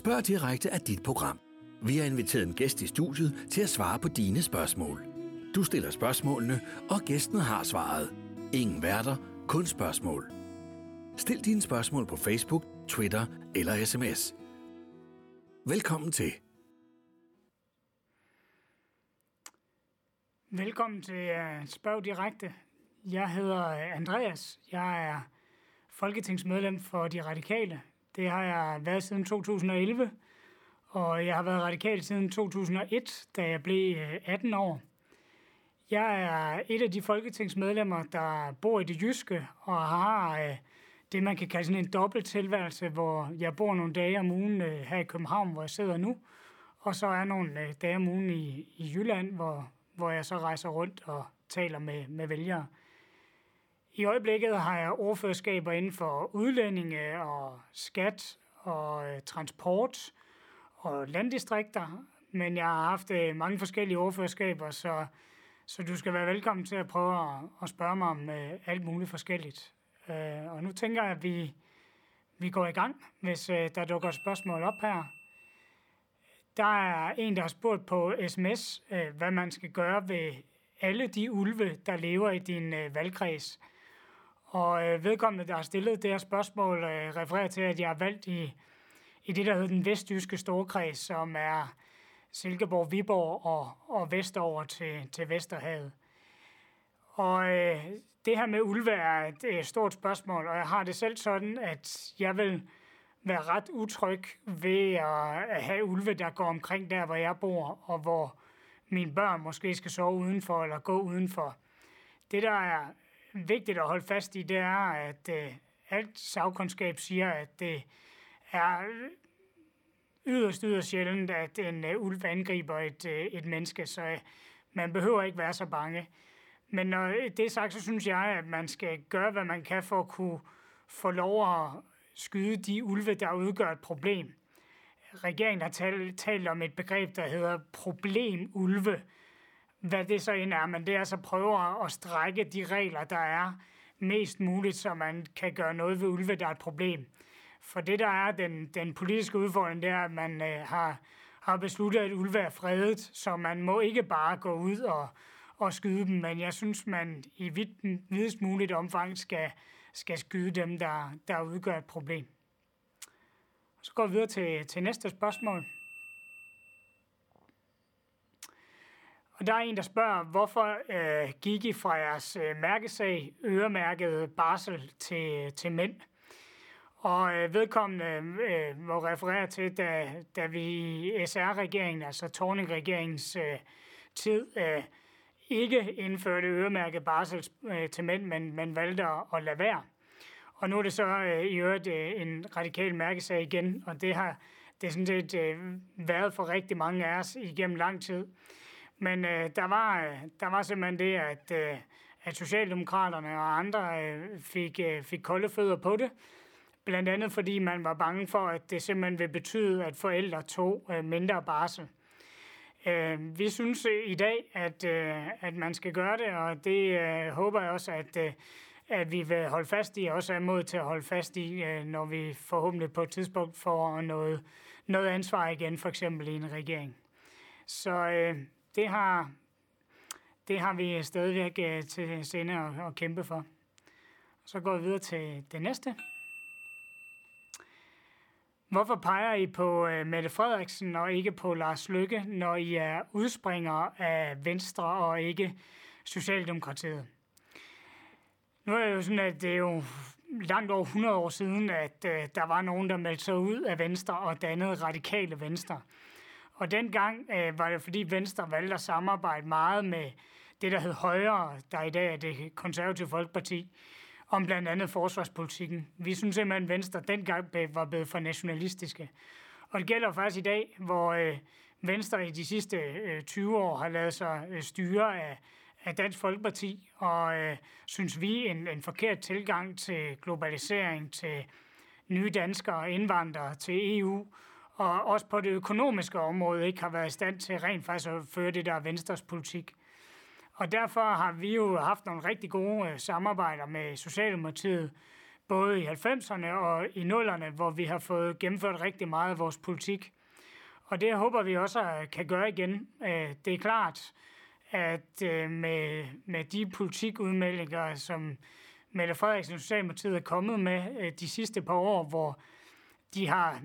Spørg direkte af dit program. Vi har inviteret en gæst i studiet til at svare på dine spørgsmål. Du stiller spørgsmålene, og gæsten har svaret. Ingen værter, kun spørgsmål. Stil dine spørgsmål på Facebook, Twitter eller sms. Velkommen til. Velkommen til Spørg Direkte. Jeg hedder øh, Andreas. Jeg er folketingsmedlem for De Radikale. Det har jeg været siden 2011, og jeg har været radikal siden 2001, da jeg blev øh, 18 år. Jeg er et af de folketingsmedlemmer, der bor i det jyske og har øh, det, man kan kalde sådan en dobbelt tilværelse, hvor jeg bor nogle dage om ugen øh, her i København, hvor jeg sidder nu, og så er nogle dage om ugen i, i Jylland, hvor, hvor jeg så rejser rundt og taler med, med vælgere. I øjeblikket har jeg ordførerskaber inden for udlændinge og skat og øh, transport og landdistrikter, men jeg har haft øh, mange forskellige ordførerskaber, så, så du skal være velkommen til at prøve at, at spørge mig om øh, alt muligt forskelligt. Og nu tænker jeg, at vi, vi går i gang, hvis der dukker spørgsmål op her. Der er en, der har spurgt på sms, hvad man skal gøre ved alle de ulve, der lever i din valgkreds. Og øh, vedkommende, der har stillet det her spørgsmål, øh, refererer til, at jeg er valgt i, i det, der hedder den vestjyske storkreds, som er Silkeborg, Viborg og, og vestover til, til Vesterhavet. Og øh, det her med ulve er et, et stort spørgsmål, og jeg har det selv sådan, at jeg vil være ret utryg ved at have ulve, der går omkring der, hvor jeg bor, og hvor mine børn måske skal sove udenfor eller gå udenfor. Det, der er vigtigt at holde fast i, det er, at øh, alt sagkundskab siger, at det er yderst, yderst sjældent, at en øh, ulv angriber et, øh, et menneske, så øh, man behøver ikke være så bange. Men når det er sagt, så synes jeg, at man skal gøre, hvad man kan for at kunne få lov at skyde de ulve, der udgør et problem. Regeringen har talt, talt om et begreb, der hedder problemulve, hvad det så end er, men det er altså prøve at strække de regler, der er mest muligt, så man kan gøre noget ved ulve, der er et problem. For det, der er den, den politiske udfordring, det er, at man øh, har, har besluttet, at ulve er fredet, så man må ikke bare gå ud og, og skyde dem, men jeg synes, man i vidt, videst muligt omfang skal, skal skyde dem, der, der udgør et problem. Så går vi videre til, til næste spørgsmål. Og der er en, der spørger, hvorfor øh, gik I fra jeres øh, mærkesag øremærket barsel til, til mænd? Og øh, vedkommende øh, må referere til, da, da vi i SR-regeringen, altså Torning-regeringens øh, tid, øh, ikke indførte øremærket barsel øh, til mænd, men, men valgte at, at lade være. Og nu er det så øh, i øvrigt øh, en radikal mærkesag igen, og det har det er sådan set øh, været for rigtig mange af os igennem lang tid. Men øh, der, var, øh, der var simpelthen det, at, øh, at Socialdemokraterne og andre øh, fik, øh, fik kolde fødder på det. Blandt andet fordi man var bange for, at det simpelthen ville betyde, at forældre tog øh, mindre barsel. Øh, vi synes øh, i dag, at, øh, at man skal gøre det, og det øh, håber jeg også, at, øh, at vi vil holde fast i, og også er mod til at holde fast i, øh, når vi forhåbentlig på et tidspunkt får noget, noget ansvar igen, for eksempel i en regering. Så øh, det har, det har vi stadigvæk øh, til sende at, at kæmpe for. Så går vi videre til det næste. Hvorfor peger I på øh, Mette Frederiksen og ikke på Lars Lykke, når I er udspringere af Venstre og ikke Socialdemokratiet? Nu er det jo sådan, at det er jo langt over 100 år siden, at øh, der var nogen, der meldte sig ud af Venstre og dannede radikale Venstre. Og dengang øh, var det, fordi Venstre valgte at samarbejde meget med det, der hed Højre, der i dag er det konservative folkeparti, om blandt andet forsvarspolitikken. Vi synes simpelthen, at Venstre dengang var blevet for nationalistiske. Og det gælder faktisk i dag, hvor øh, Venstre i de sidste øh, 20 år har lavet sig øh, styre af, af Dansk Folkeparti, og øh, synes vi en, en forkert tilgang til globalisering, til nye danskere og indvandrere, til EU, og også på det økonomiske område ikke har været i stand til rent faktisk at føre det der Venstres politik. Og derfor har vi jo haft nogle rigtig gode øh, samarbejder med Socialdemokratiet, både i 90'erne og i 0'erne, hvor vi har fået gennemført rigtig meget af vores politik. Og det håber vi også øh, kan gøre igen. Øh, det er klart, at med, med de politikudmeldinger, som Mette Frederiksen og Socialdemokratiet er kommet med de sidste par år, hvor de har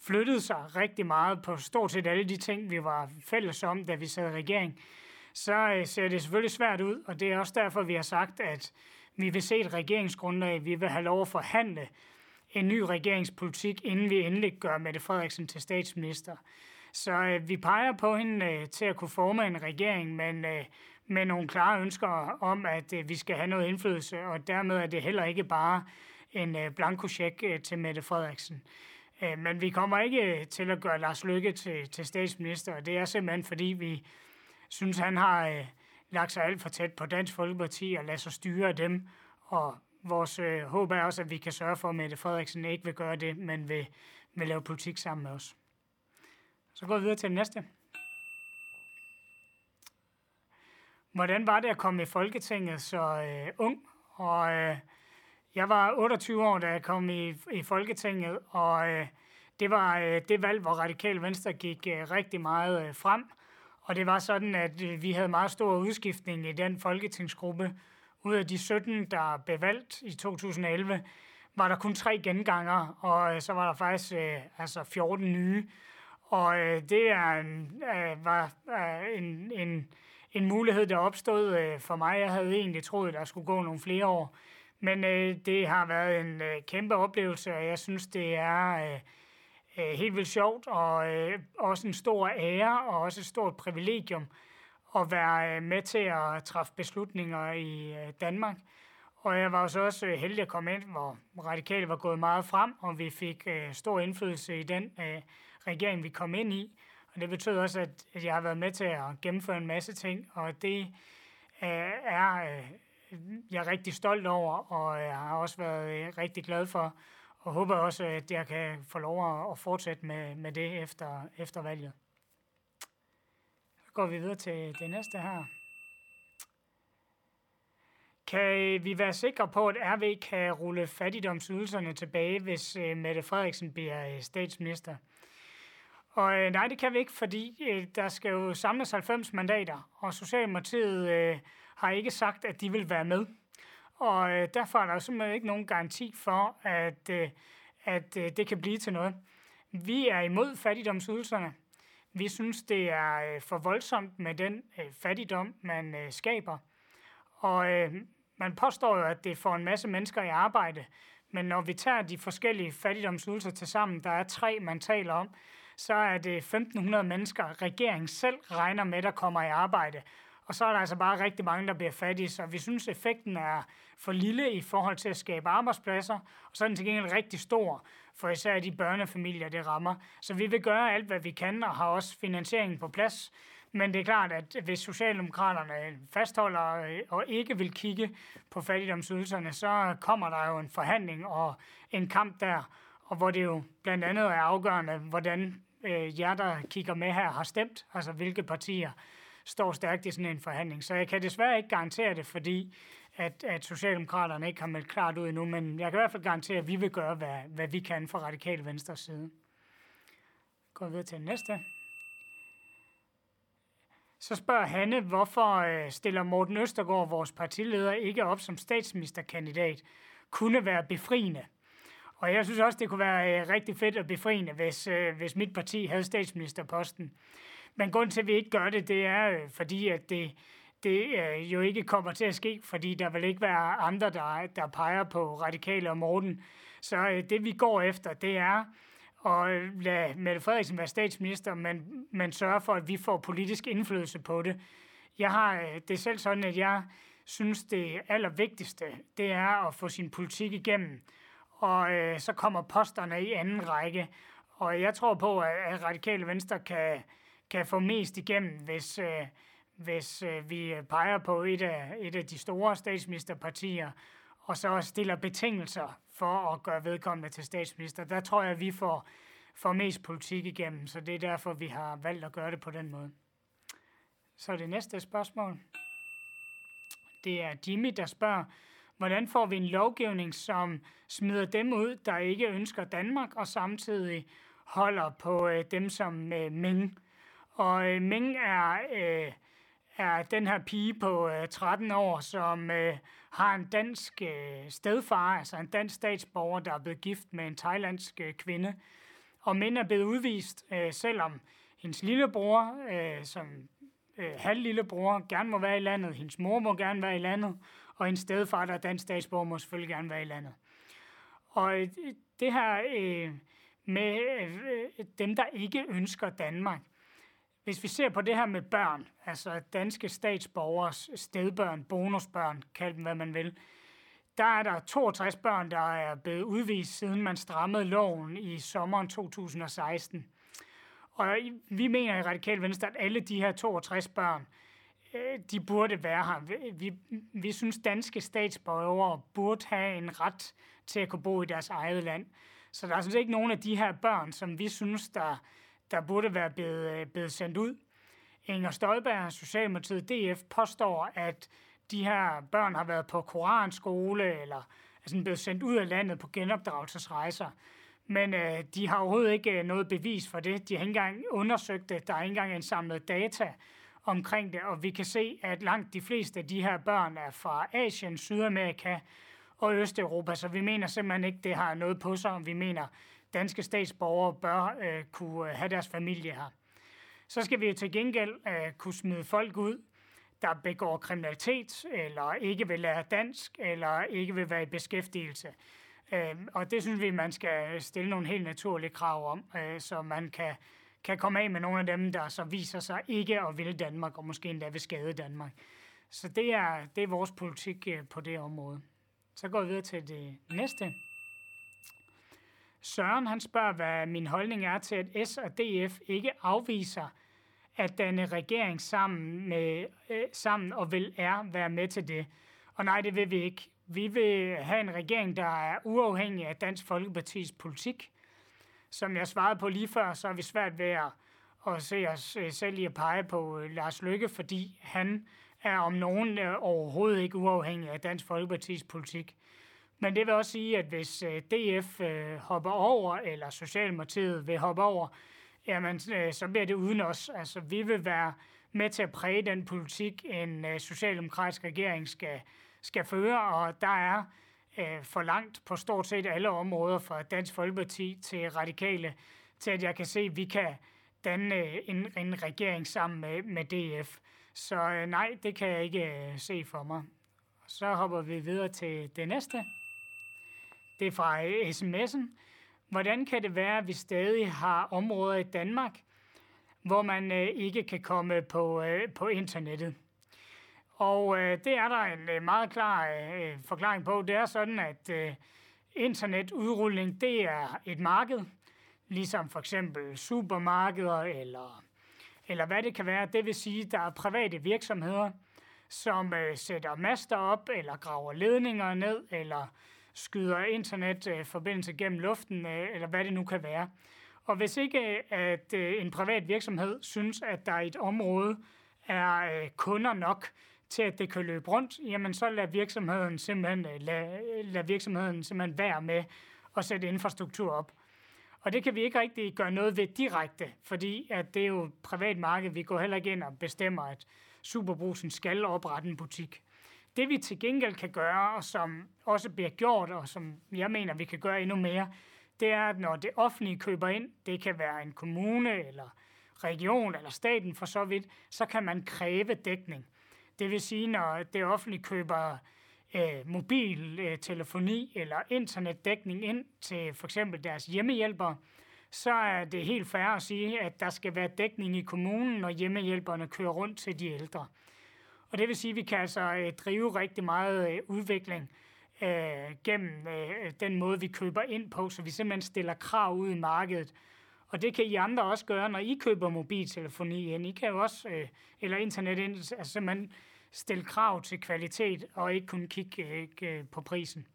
flyttet sig rigtig meget på stort set alle de ting, vi var fælles om, da vi sad i regering, så øh, ser det selvfølgelig svært ud, og det er også derfor, vi har sagt, at vi vil se et regeringsgrundlag, vi vil have lov at forhandle en ny regeringspolitik, inden vi endelig gør Mette Frederiksen til statsminister. Så øh, vi peger på hende øh, til at kunne forme en regering, men øh, med nogle klare ønsker om, at øh, vi skal have noget indflydelse, og dermed er det heller ikke bare en øh, blankocheck øh, til Mette Frederiksen. Øh, men vi kommer ikke øh, til at gøre Lars Lykke til, til statsminister, og det er simpelthen fordi, vi synes, han har øh, lagt sig alt for tæt på Dansk Folkeparti og lader sig styre af dem, og vores øh, håb er også, at vi kan sørge for, at Mette Frederiksen ikke vil gøre det, men vil, vil lave politik sammen med os. Så går vi videre til den næste. Hvordan var det at komme i Folketinget så øh, ung? Og øh, jeg var 28 år, da jeg kom i, i Folketinget, og øh, det var øh, det valg, hvor Radikal Venstre gik øh, rigtig meget øh, frem. Og det var sådan, at øh, vi havde meget stor udskiftning i den folketingsgruppe. Ud af de 17, der blev valgt i 2011, var der kun tre genganger, og øh, så var der faktisk øh, altså 14 nye. Og øh, det er en, øh, var øh, en, en, en mulighed, der opstod øh, for mig. Jeg havde egentlig troet, at der skulle gå nogle flere år. Men øh, det har været en øh, kæmpe oplevelse, og jeg synes, det er øh, øh, helt vildt sjovt, og øh, også en stor ære, og også et stort privilegium at være øh, med til at træffe beslutninger i øh, Danmark. Og jeg var så også øh, heldig at komme ind, hvor radikale var gået meget frem, og vi fik øh, stor indflydelse i den øh, regering, vi kom ind i. Og det betød også, at, at jeg har været med til at gennemføre en masse ting, og det øh, er øh, Øh, jeg er rigtig stolt over, og jeg har også været øh, rigtig glad for, og håber også, at jeg kan få lov at fortsætte med, med det efter, efter valget. Så går vi videre til det næste her. Kan øh, vi være sikre på, at RV kan rulle fattigdomsydelserne tilbage, hvis Mette Frederiksen bliver statsminister? Og øh, nej, det kan vi ikke, fordi øh, der skal jo samles 90 mandater, og Socialdemokratiet øh, har ikke sagt, at de vil være med. Og øh, derfor er der simpelthen ikke nogen garanti for, at, øh, at øh, det kan blive til noget. Vi er imod fattigdomsydelserne. Vi synes, det er øh, for voldsomt med den øh, fattigdom, man øh, skaber. Og øh, man påstår jo, at det får en masse mennesker i arbejde. Men når vi tager de forskellige fattigdomsydelser til sammen, der er tre, man taler om, så er det 1.500 mennesker, regeringen selv regner med, der kommer i arbejde. Og så er der altså bare rigtig mange, der bliver fattige, så vi synes, effekten er for lille i forhold til at skabe arbejdspladser, og så er den til gengæld rigtig stor for især de børnefamilier, det rammer. Så vi vil gøre alt, hvad vi kan, og har også finansieringen på plads. Men det er klart, at hvis Socialdemokraterne fastholder øh, og ikke vil kigge på fattigdomsydelserne, så kommer der jo en forhandling og en kamp der, og hvor det jo blandt andet er afgørende, hvordan øh, jer, der kigger med her, har stemt, altså hvilke partier står stærkt i sådan en forhandling. Så jeg kan desværre ikke garantere det, fordi at, at Socialdemokraterne ikke har meldt klart ud endnu, men jeg kan i hvert fald garantere, at vi vil gøre, hvad, hvad vi kan fra Radikale Venstre side. Går videre til næste. Så spørger Hanne, hvorfor øh, stiller Morten Østergaard, vores partileder, ikke op som statsministerkandidat? Kunne være befriende. Og jeg synes også, det kunne være øh, rigtig fedt og befriende, hvis, øh, hvis mit parti havde statsministerposten. Men grund til, at vi ikke gør det, det er øh, fordi, at det, det øh, jo ikke kommer til at ske, fordi der vil ikke være andre, der, der peger på radikale og Morten. Så øh, det, vi går efter, det er at øh, lade Mette Frederiksen være statsminister, men, men sørge for, at vi får politisk indflydelse på det. Jeg har øh, det er selv sådan, at jeg synes, det allervigtigste, det er at få sin politik igennem. Og øh, så kommer posterne i anden række. Og jeg tror på, at, at radikale venstre kan, kan få mest igennem, hvis, øh, hvis øh, vi peger på et af, et af de store statsministerpartier, og så stiller betingelser for at gøre vedkommende til statsminister. Der tror jeg, at vi får, får mest politik igennem, så det er derfor, vi har valgt at gøre det på den måde. Så det næste spørgsmål. Det er Jimmy, der spørger, Hvordan får vi en lovgivning, som smider dem ud, der ikke ønsker Danmark, og samtidig holder på øh, dem som øh, Ming. Og øh, Ming er, øh, er den her pige på øh, 13 år, som øh, har en dansk øh, stedfar, altså en dansk statsborger, der er blevet gift med en thailandsk øh, kvinde. Og Ming er blevet udvist, øh, selvom hendes lillebror, øh, som øh, halv lillebror, gerne må være i landet, hendes mor må gerne være i landet, og hendes stedfar, der er dansk statsborger, må selvfølgelig gerne være i landet. Og øh, det her øh, med øh, dem, der ikke ønsker Danmark, hvis vi ser på det her med børn, altså danske statsborgers stedbørn, bonusbørn, kald dem hvad man vil, der er der 62 børn, der er blevet udvist, siden man strammede loven i sommeren 2016. Og vi mener i Radikal Venstre, at alle de her 62 børn, øh, de burde være her. Vi, vi synes, danske statsborgere burde have en ret til at kunne bo i deres eget land. Så der er sådan set ikke nogen af de her børn, som vi synes, der, der burde være blevet, øh, blevet sendt ud. Inger Støjberg, Socialdemokratiet, DF, påstår, at de her børn har været på koranskole, eller altså blevet sendt ud af landet på genopdragelsesrejser. Men øh, de har overhovedet ikke øh, noget bevis for det. De har ikke engang undersøgt det. Der er ikke engang indsamlet data omkring det, og vi kan se, at langt de fleste af de her børn er fra Asien, Sydamerika og Østeuropa, så vi mener simpelthen ikke, det har noget på sig. Vi mener, danske statsborgere bør øh, kunne øh, have deres familie her. Så skal vi til gengæld øh, kunne smide folk ud, der begår kriminalitet, eller ikke vil lære dansk, eller ikke vil være i beskæftigelse. Øh, og det synes vi, man skal stille nogle helt naturlige krav om, øh, så man kan, kan komme af med nogle af dem, der så viser sig ikke at ville Danmark, og måske endda vil skade Danmark. Så det er, det er vores politik øh, på det område. Så går vi videre til det næste. Søren han spørger, hvad min holdning er til, at S og DF ikke afviser at danne regering sammen, med, øh, sammen og vil er være med til det. Og nej, det vil vi ikke. Vi vil have en regering, der er uafhængig af Dansk Folkepartis politik. Som jeg svarede på lige før, så er vi svært ved at, at se os øh, selv i at pege på øh, Lars Lykke, fordi han er om nogen øh, overhovedet ikke uafhængig af Dansk Folkepartis politik. Men det vil også sige, at hvis øh, DF øh, hopper over, eller Socialdemokratiet vil hoppe over, jamen øh, så bliver det uden os. Altså, vi vil være med til at præge den politik, en socialdemokratisk regering skal, skal føre, og der er øh, for langt på stort set alle områder fra Dansk Folkeparti til radikale, til at jeg kan se, at vi kan danne en, en regering sammen med, med DF. Så øh, nej, det kan jeg ikke øh, se for mig. Så hopper vi videre til det næste. Det er fra øh, sms'en. Hvordan kan det være, at vi stadig har områder i Danmark, hvor man øh, ikke kan komme på, øh, på internettet? Og øh, det er der en øh, meget klar øh, forklaring på. Det er sådan, at øh, internetudrulning, det er et marked, ligesom for eksempel supermarkeder eller, eller hvad det kan være. Det vil sige, at der er private virksomheder, som øh, sætter master op, eller graver ledninger ned, eller skyder internetforbindelse øh, gennem luften, øh, eller hvad det nu kan være. Og hvis ikke øh, at en privat virksomhed synes, at der i et område er kunder nok, til at det kan løbe rundt, jamen så lader virksomheden simpelthen, lad, lad virksomheden simpelthen være med at sætte infrastruktur op. Og det kan vi ikke rigtig gøre noget ved direkte, fordi at det er jo privat marked. Vi går heller ikke ind og bestemmer, at Superbrusen skal oprette en butik. Det vi til gengæld kan gøre, og som også bliver gjort, og som jeg mener, vi kan gøre endnu mere, det er, at når det offentlige køber ind, det kan være en kommune eller region eller staten for så vidt, så kan man kræve dækning. Det vil sige, når det offentlige køber øh, mobiltelefoni øh, eller internetdækning ind til for eksempel deres hjemmehjælpere, så er det helt fair at sige, at der skal være dækning i kommunen, når hjemmehjælperne kører rundt til de ældre. Og det vil sige, at vi kan altså øh, drive rigtig meget øh, udvikling øh, gennem øh, den måde, vi køber ind på, så vi simpelthen stiller krav ud i markedet. Og det kan I andre også gøre, når I køber mobiltelefoni ind. I kan jo også, øh, eller internet ind, altså simpelthen stille krav til kvalitet og ikke kun kigge øh, på prisen.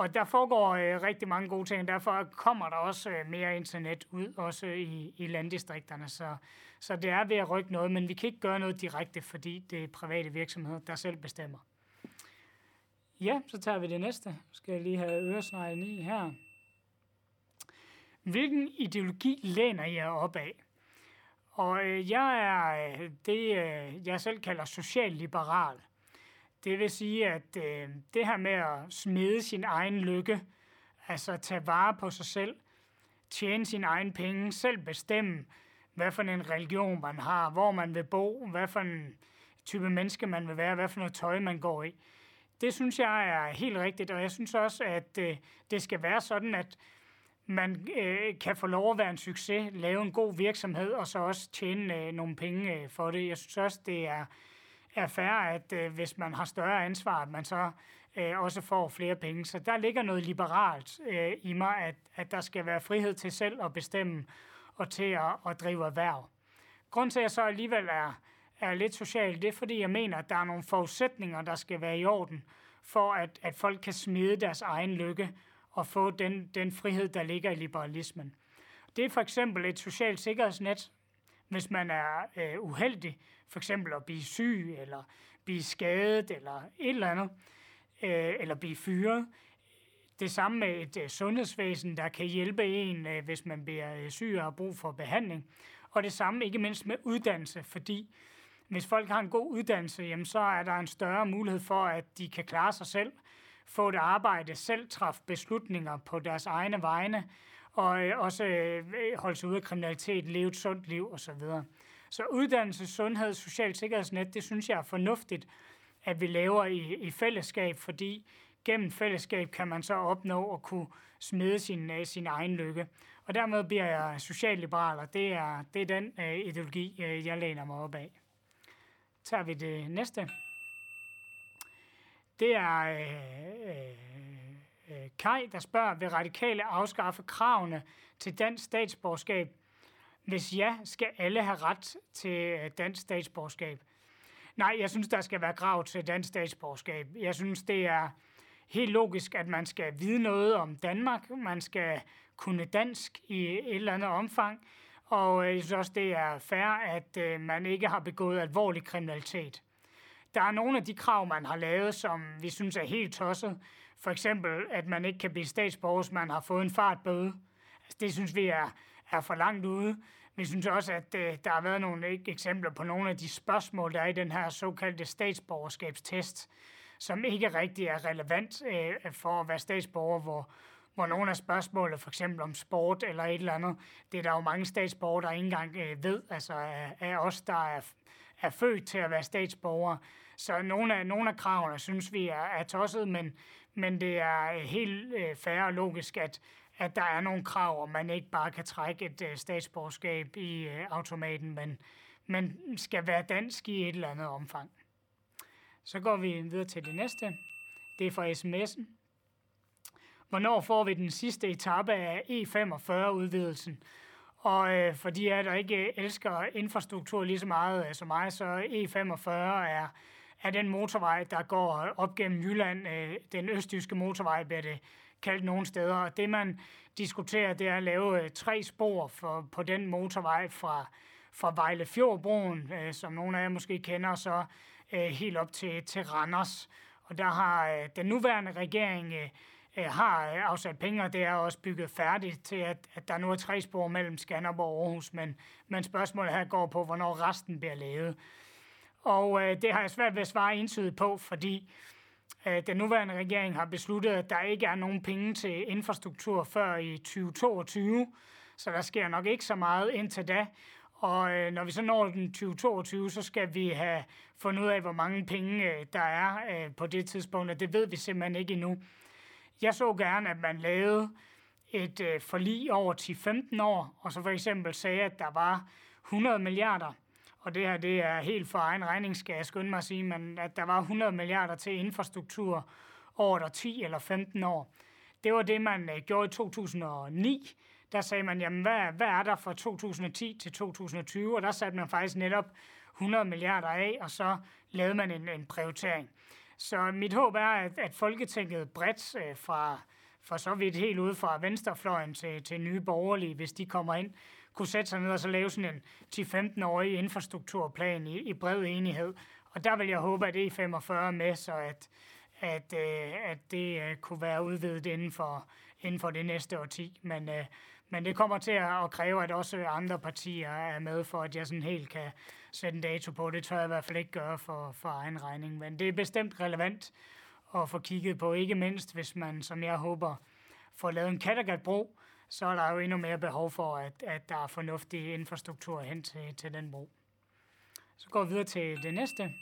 Og der foregår øh, rigtig mange gode ting, derfor kommer der også øh, mere internet ud, også i, i landdistrikterne. Så, så det er ved at rykke noget, men vi kan ikke gøre noget direkte, fordi det er private virksomheder, der selv bestemmer. Ja, så tager vi det næste. Skal jeg lige have øresneglen i her. Hvilken ideologi læner jeg op af? Og øh, jeg er øh, det, øh, jeg selv kalder socialliberal. Det vil sige, at øh, det her med at smide sin egen lykke, altså tage vare på sig selv, tjene sin egen penge, selv bestemme, hvad for en religion man har, hvor man vil bo, hvad for en type menneske man vil være, hvad for noget tøj man går i. Det synes jeg er helt rigtigt, og jeg synes også, at øh, det skal være sådan, at man øh, kan få lov at være en succes, lave en god virksomhed, og så også tjene øh, nogle penge øh, for det. Jeg synes også, det er, er fair, at øh, hvis man har større ansvar, at man så øh, også får flere penge. Så der ligger noget liberalt øh, i mig, at, at der skal være frihed til selv at bestemme og til at, at drive erhverv. Grunden til, at jeg så alligevel er, er lidt social, det er, fordi jeg mener, at der er nogle forudsætninger, der skal være i orden, for at, at folk kan smide deres egen lykke og få den, den frihed, der ligger i liberalismen. Det er for eksempel et socialt sikkerhedsnet, hvis man er øh, uheldig, for eksempel at blive syg, eller blive skadet, eller et eller andet, øh, eller blive fyret. Det samme med et øh, sundhedsvæsen, der kan hjælpe en, øh, hvis man bliver øh, syg og har brug for behandling. Og det samme ikke mindst med uddannelse, fordi hvis folk har en god uddannelse, jamen, så er der en større mulighed for, at de kan klare sig selv, få et arbejde, selv træffe beslutninger på deres egne vegne, og øh, også øh, holde sig ude af kriminalitet, leve et sundt liv osv. Så uddannelse, sundhed, socialt sikkerhedsnet, det synes jeg er fornuftigt, at vi laver i, i fællesskab, fordi gennem fællesskab kan man så opnå at kunne smide sin, øh, sin egen lykke. Og dermed bliver jeg socialliberal, og det er, det er den øh, ideologi, øh, jeg læner mig op af. Tager vi det næste. Det er øh, øh, Øh, Kai, der spørger, vil radikale afskaffe kravene til dansk statsborgerskab? Hvis ja, skal alle have ret til øh, dansk statsborgerskab? Nej, jeg synes, der skal være krav til dansk statsborgerskab. Jeg synes, det er helt logisk, at man skal vide noget om Danmark. Man skal kunne dansk i et eller andet omfang. Og øh, jeg synes også, det er fair, at man ikke har begået alvorlig kriminalitet. Der er nogle af de krav, man har lavet, som vi synes er helt tosset. For eksempel, at man ikke kan blive statsborger, hvis man har fået en fartbøde. Altså, det synes vi er, er for langt ude. Vi synes også, at øh, der har været nogle eksempler på nogle af de spørgsmål, der er i den her såkaldte statsborgerskabstest, som ikke rigtig er relevant øh, for at være statsborger, hvor, hvor nogle af spørgsmålene, for eksempel om sport eller et eller andet, det er der jo mange statsborgere, der ikke engang øh, ved, altså af, af os, der er, er født til at være statsborgere. Så nogle af, nogle af kravene synes vi er, er tosset, men, men det er øh, helt øh, fair og logisk, at, at der er nogle krav, og man ikke bare kan trække et øh, statsborgerskab i øh, automaten, men, men skal være dansk i et eller andet omfang. Så går vi videre til det næste. Det er fra sms'en. Hvornår får vi den sidste etape af E45-udvidelsen? Og øh, for de af der ikke elsker infrastruktur lige så meget øh, som mig, så E45 er, af den motorvej, der går op gennem Jylland. Øh, den østjyske motorvej bliver det kaldt nogle steder. Og det man diskuterer, det er at lave øh, tre spor for, på den motorvej fra, fra Vejlefjordbroen, øh, som nogle af jer måske kender, så øh, helt op til, til Randers. Og der har øh, den nuværende regering øh, øh har øh, afsat penge, og det er også bygget færdigt til, at, at der nu er tre spor mellem Skanderborg og Aarhus, men, men spørgsmålet her går på, hvornår resten bliver lavet. Og øh, det har jeg svært ved at svare entydigt på, fordi øh, den nuværende regering har besluttet, at der ikke er nogen penge til infrastruktur før i 2022, så der sker nok ikke så meget indtil da. Og øh, når vi så når den 2022, så skal vi have fundet ud af, hvor mange penge øh, der er øh, på det tidspunkt, og det ved vi simpelthen ikke endnu. Jeg så gerne, at man lavede et øh, forlig over 10-15 år, og så for eksempel sagde, at der var 100 milliarder, og det her det er helt for egen regning, skal jeg skynde mig at sige, men at der var 100 milliarder til infrastruktur over der 10 eller 15 år. Det var det, man øh, gjorde i 2009. Der sagde man, jamen hvad, hvad er der fra 2010 til 2020? Og der satte man faktisk netop 100 milliarder af, og så lavede man en, en prioritering. Så mit håb er, at, at Folketinget bredt øh, fra, fra så vidt helt ude fra venstrefløjen til, til nye borgerlige, hvis de kommer ind, kunne sætte sig ned og så lave sådan en 10-15-årig infrastrukturplan i, i bred enighed. Og der vil jeg håbe, at E45 er med, så at, at, øh, at det øh, kunne være udvidet inden for, inden for det næste årti. Men, øh, men det kommer til at kræve, at også andre partier er med, for at jeg sådan helt kan sætte en dato på. Det tør jeg i hvert fald ikke gøre for, for egen regning. Men det er bestemt relevant at få kigget på, ikke mindst hvis man, som jeg håber, får lavet en Kattegatbro, bro så er der jo endnu mere behov for, at, at der er fornuftig infrastruktur hen til, til den bro. Så går vi videre til det næste.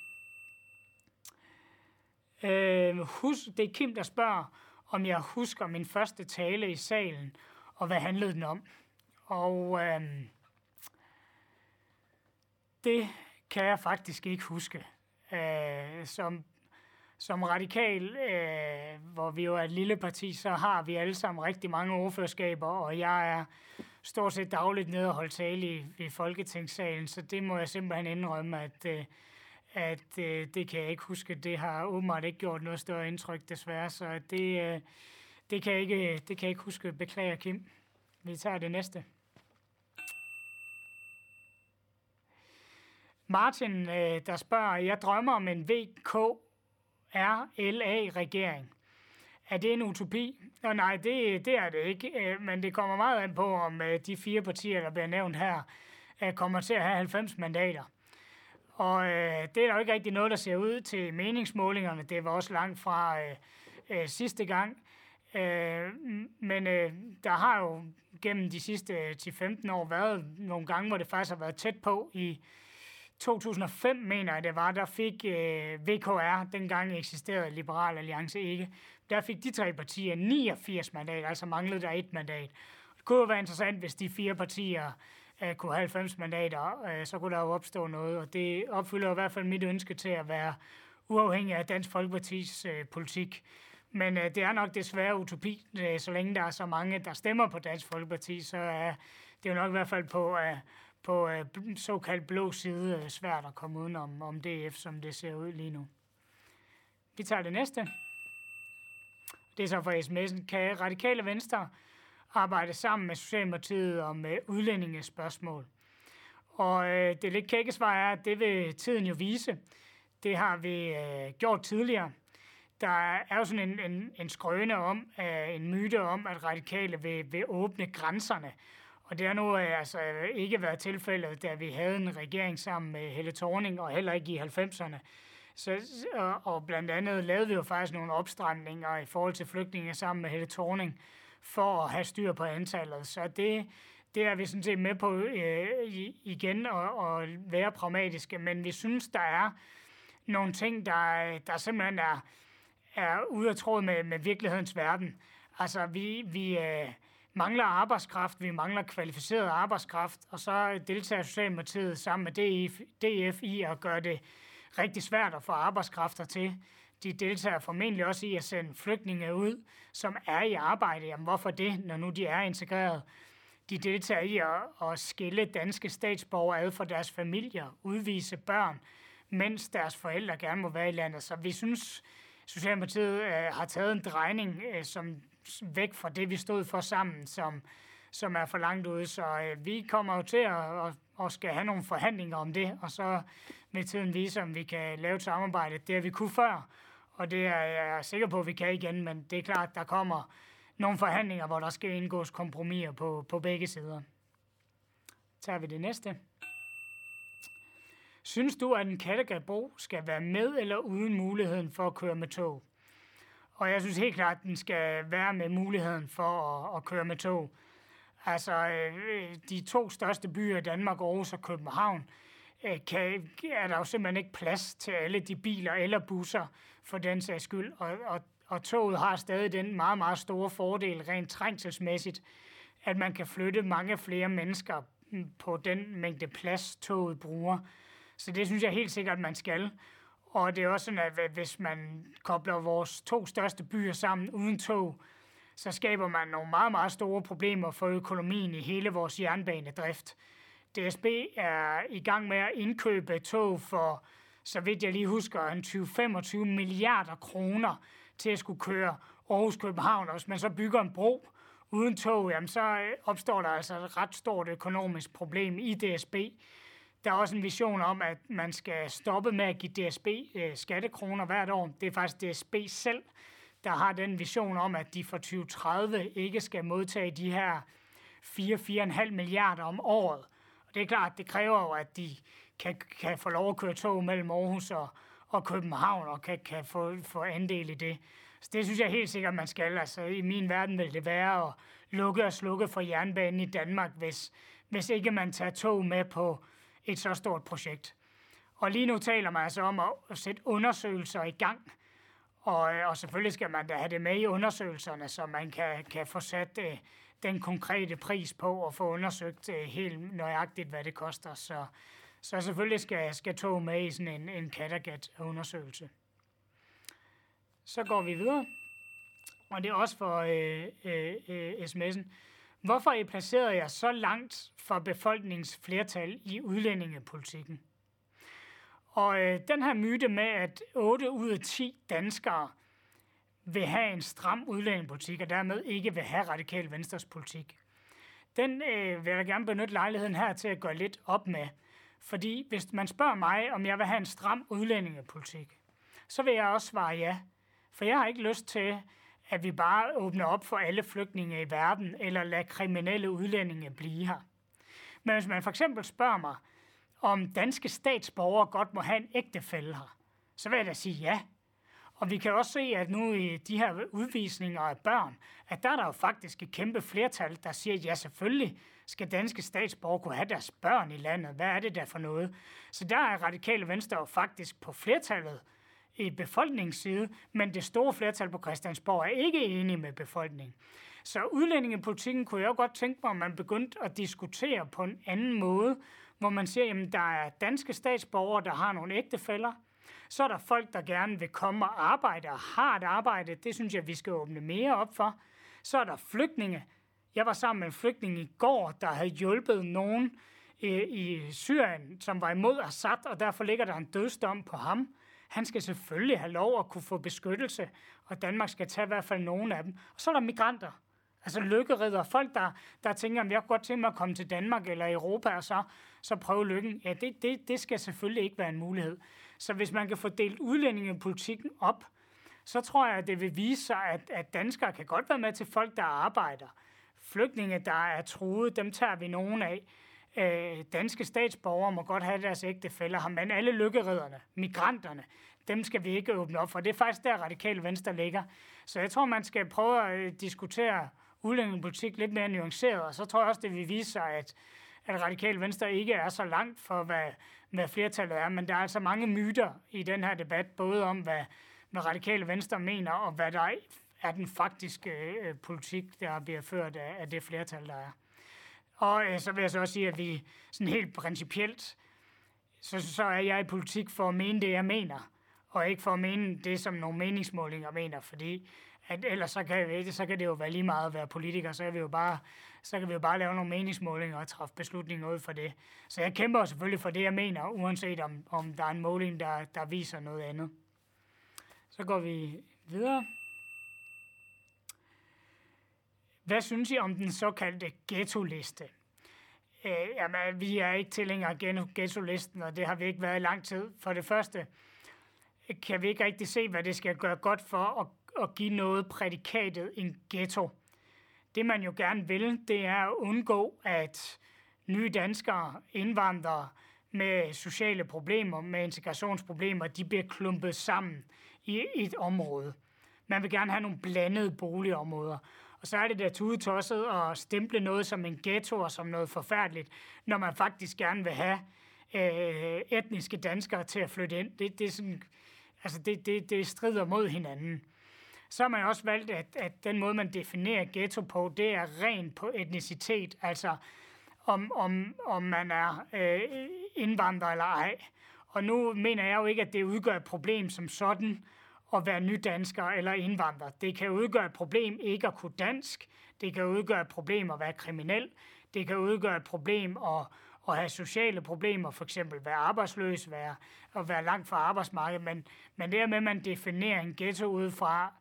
Øh, hus, det er Kim, der spørger, om jeg husker min første tale i salen, og hvad handlede den om. Og øh, det kan jeg faktisk ikke huske. Øh, som, som radikal, øh, hvor vi jo er et lille parti, så har vi alle sammen rigtig mange ordførerskaber, og jeg er stort set dagligt nede og holde tale i, i Folketingssalen, så det må jeg simpelthen indrømme, at, øh, at øh, det kan jeg ikke huske. Det har åbenbart ikke gjort noget større indtryk, desværre, så det, øh, det, kan jeg ikke, det kan jeg ikke huske. Beklager, Kim. Vi tager det næste. Martin, øh, der spørger, jeg drømmer om en VK RLA-regering. Er det en utopi? Og nej, det, det er det ikke, øh, men det kommer meget an på, om øh, de fire partier, der bliver nævnt her, øh, kommer til at have 90 mandater. Og øh, det er der jo ikke rigtig noget, der ser ud til meningsmålingerne. Det var også langt fra øh, øh, sidste gang. Øh, men øh, der har jo gennem de sidste 10-15 år været nogle gange, hvor det faktisk har været tæt på. I 2005, mener jeg det var, der fik øh, VKR, dengang eksisterede Liberal Alliance ikke, der fik de tre partier 89 mandater, altså manglede der et mandat. Det kunne jo være interessant, hvis de fire partier øh, kunne have 90 mandater, øh, så kunne der jo opstå noget, og det opfylder i hvert fald mit ønske til at være uafhængig af Dansk Folkepartis øh, politik. Men øh, det er nok desværre utopi, øh, så længe der er så mange, der stemmer på Dansk Folkeparti, så er det jo nok i hvert fald på, øh, på øh, såkaldt blå side øh, svært at komme udenom om DF, som det ser ud lige nu. Vi tager det næste. Det er så fra sms'en. Kan Radikale Venstre arbejde sammen med Socialdemokratiet om øh, udlændingespørgsmål? Og øh, det lidt kække svar er, at det vil tiden jo vise. Det har vi øh, gjort tidligere. Der er jo sådan en, en, en skrøne om, øh, en myte om, at radikale vil, vil åbne grænserne. Og det har nu øh, altså øh, ikke været tilfældet, da vi havde en regering sammen med Helle Thorning, og heller ikke i 90'erne. Så, og, og blandt andet lavede vi jo faktisk nogle opstramninger i forhold til flygtninge sammen med Helle Thorning, for at have styr på antallet. Så det, det er vi sådan set med på øh, igen og, og være pragmatiske, men vi synes, der er nogle ting, der, der simpelthen er, er ude af tråd med, med virkelighedens verden. Altså, vi, vi øh, mangler arbejdskraft, vi mangler kvalificeret arbejdskraft, og så øh, deltager Socialdemokratiet sammen med DF, DF i at gøre det rigtig svært at få arbejdskræfter til. De deltager formentlig også i at sende flygtninge ud, som er i arbejde. Jamen hvorfor det, når nu de er integreret? De deltager i at, at skille danske statsborgere ad fra deres familier, udvise børn, mens deres forældre gerne må være i landet. Så vi synes, Socialdemokratiet øh, har taget en drejning øh, som væk fra det, vi stod for sammen, som, som er for langt ude. Så øh, vi kommer jo til at, at, at skal have nogle forhandlinger om det, og så vil tiden vise, om vi kan lave et samarbejde. Det har vi kunne før, og det er jeg sikker på, at vi kan igen, men det er klart, at der kommer nogle forhandlinger, hvor der skal indgås kompromiser på, på begge sider. Tager vi det næste. Synes du, at en Kattegatbro skal være med eller uden muligheden for at køre med tog? Og jeg synes helt klart, at den skal være med muligheden for at, at køre med tog. Altså, øh, de to største byer i Danmark, Aarhus og København, øh, kan, er der jo simpelthen ikke plads til alle de biler eller busser for den sags skyld. Og, og, og toget har stadig den meget, meget store fordel rent trængselsmæssigt, at man kan flytte mange flere mennesker på den mængde plads, toget bruger. Så det synes jeg helt sikkert, at man skal. Og det er også sådan, at hvis man kobler vores to største byer sammen uden tog, så skaber man nogle meget, meget store problemer for økonomien i hele vores jernbanedrift. DSB er i gang med at indkøbe tog for, så vidt jeg lige husker, en 20-25 milliarder kroner til at skulle køre Aarhus-København. Og hvis man så bygger en bro uden tog, jamen så øh, opstår der altså et ret stort økonomisk problem i DSB der er også en vision om, at man skal stoppe med at give DSB øh, skattekroner hvert år. Det er faktisk DSB selv, der har den vision om, at de for 2030 ikke skal modtage de her 4-4,5 milliarder om året. Og det er klart, det kræver jo, at de kan, kan få lov at køre tog mellem Aarhus og, og København, og kan, kan få, få andel i det. Så det synes jeg helt sikkert, man skal. Altså, I min verden vil det være at lukke og slukke for jernbanen i Danmark, hvis, hvis ikke man tager tog med på et så stort projekt. Og lige nu taler man altså om at sætte undersøgelser i gang, og, og selvfølgelig skal man da have det med i undersøgelserne, så man kan, kan få sat øh, den konkrete pris på og få undersøgt øh, helt nøjagtigt, hvad det koster. Så, så selvfølgelig skal, skal tog med i sådan en, en Kattegat-undersøgelse. Så går vi videre, og det er også for øh, øh, øh, sms'en. Hvorfor er I placeret jer så langt fra befolkningsflertal i udlændingepolitikken? Og øh, den her myte med, at 8 ud af 10 danskere vil have en stram udlændingepolitik, og dermed ikke vil have radikal venstres politik, den øh, vil jeg gerne benytte lejligheden her til at gå lidt op med. Fordi hvis man spørger mig, om jeg vil have en stram udlændingepolitik, så vil jeg også svare ja. For jeg har ikke lyst til, at vi bare åbner op for alle flygtninge i verden, eller lader kriminelle udlændinge blive her. Men hvis man for eksempel spørger mig, om danske statsborgere godt må have en ægtefælde her, så vil jeg da sige ja. Og vi kan også se, at nu i de her udvisninger af børn, at der er der jo faktisk et kæmpe flertal, der siger, at ja, selvfølgelig skal danske statsborgere kunne have deres børn i landet. Hvad er det der for noget? Så der er radikale venstre jo faktisk på flertallet i befolkningsside, men det store flertal på Christiansborg er ikke enige med befolkningen. Så udlændingepolitikken kunne jeg godt tænke mig, at man begyndte at diskutere på en anden måde, hvor man siger, at der er danske statsborgere, der har nogle ægtefælder, så er der folk, der gerne vil komme og arbejde og har et arbejde. Det synes jeg, vi skal åbne mere op for. Så er der flygtninge. Jeg var sammen med en flygtning i går, der havde hjulpet nogen i, i Syrien, som var imod Assad, og derfor ligger der en dødsdom på ham. Han skal selvfølgelig have lov at kunne få beskyttelse, og Danmark skal tage i hvert fald nogen af dem. Og så er der migranter. Altså lykkeridder, folk, der, der tænker, at jeg kunne godt tænke mig at komme til Danmark eller Europa, og så, så prøve lykken. Ja, det, det, det skal selvfølgelig ikke være en mulighed. Så hvis man kan få delt udlændingepolitikken op, så tror jeg, at det vil vise sig, at, at danskere kan godt være med til folk, der arbejder. Flygtninge, der er truet, dem tager vi nogen af. Øh, danske statsborgere må godt have deres ægtefælder her, men alle lykkeredderne, migranterne, dem skal vi ikke åbne op for. Det er faktisk der, radikale venstre ligger. Så jeg tror, man skal prøve at øh, diskutere udlændingepolitik lidt mere nuanceret, og så tror jeg også, det vil vise sig, at, at radikale venstre ikke er så langt for, hvad, hvad flertallet er. Men der er altså mange myter i den her debat, både om, hvad, hvad radikale venstre mener, og hvad der er den faktiske øh, politik, der bliver ført af, af det flertal, der er. Og øh, så vil jeg så også sige, at vi sådan helt principielt, så, så er jeg i politik for at mene det, jeg mener, og ikke for at mene det, som nogle meningsmålinger mener, fordi at ellers så kan, så kan det jo være lige meget at være politiker, så kan vi jo bare, så kan vi jo bare lave nogle meningsmålinger og træffe beslutninger ud for det. Så jeg kæmper selvfølgelig for det, jeg mener, uanset om, om der er en måling, der, der viser noget andet. Så går vi videre. Hvad synes I om den såkaldte ghetto-liste? Øh, jamen, vi er ikke tilhængere af ghetto-listen, og det har vi ikke været i lang tid. For det første kan vi ikke rigtig se, hvad det skal gøre godt for at, at give noget prædikatet en ghetto. Det man jo gerne vil, det er at undgå, at nye danskere, indvandrere med sociale problemer, med integrationsproblemer, de bliver klumpet sammen i et område. Man vil gerne have nogle blandede boligområder. Og så er det der tudetosset at stemple noget som en ghetto og som noget forfærdeligt, når man faktisk gerne vil have øh, etniske danskere til at flytte ind. Det, det, er sådan, altså det, det, det strider mod hinanden. Så har man også valgt, at, at den måde, man definerer ghetto på, det er rent på etnicitet, altså om, om, om man er øh, indvandrer eller ej. Og nu mener jeg jo ikke, at det udgør et problem som sådan, at være nydansker eller indvandrer. Det kan udgøre et problem ikke at kunne dansk. Det kan udgøre et problem at være kriminel. Det kan udgøre et problem at, at have sociale problemer, for eksempel være arbejdsløs, være, at være langt fra arbejdsmarkedet. Men, men det med, at man definerer en ghetto ud fra,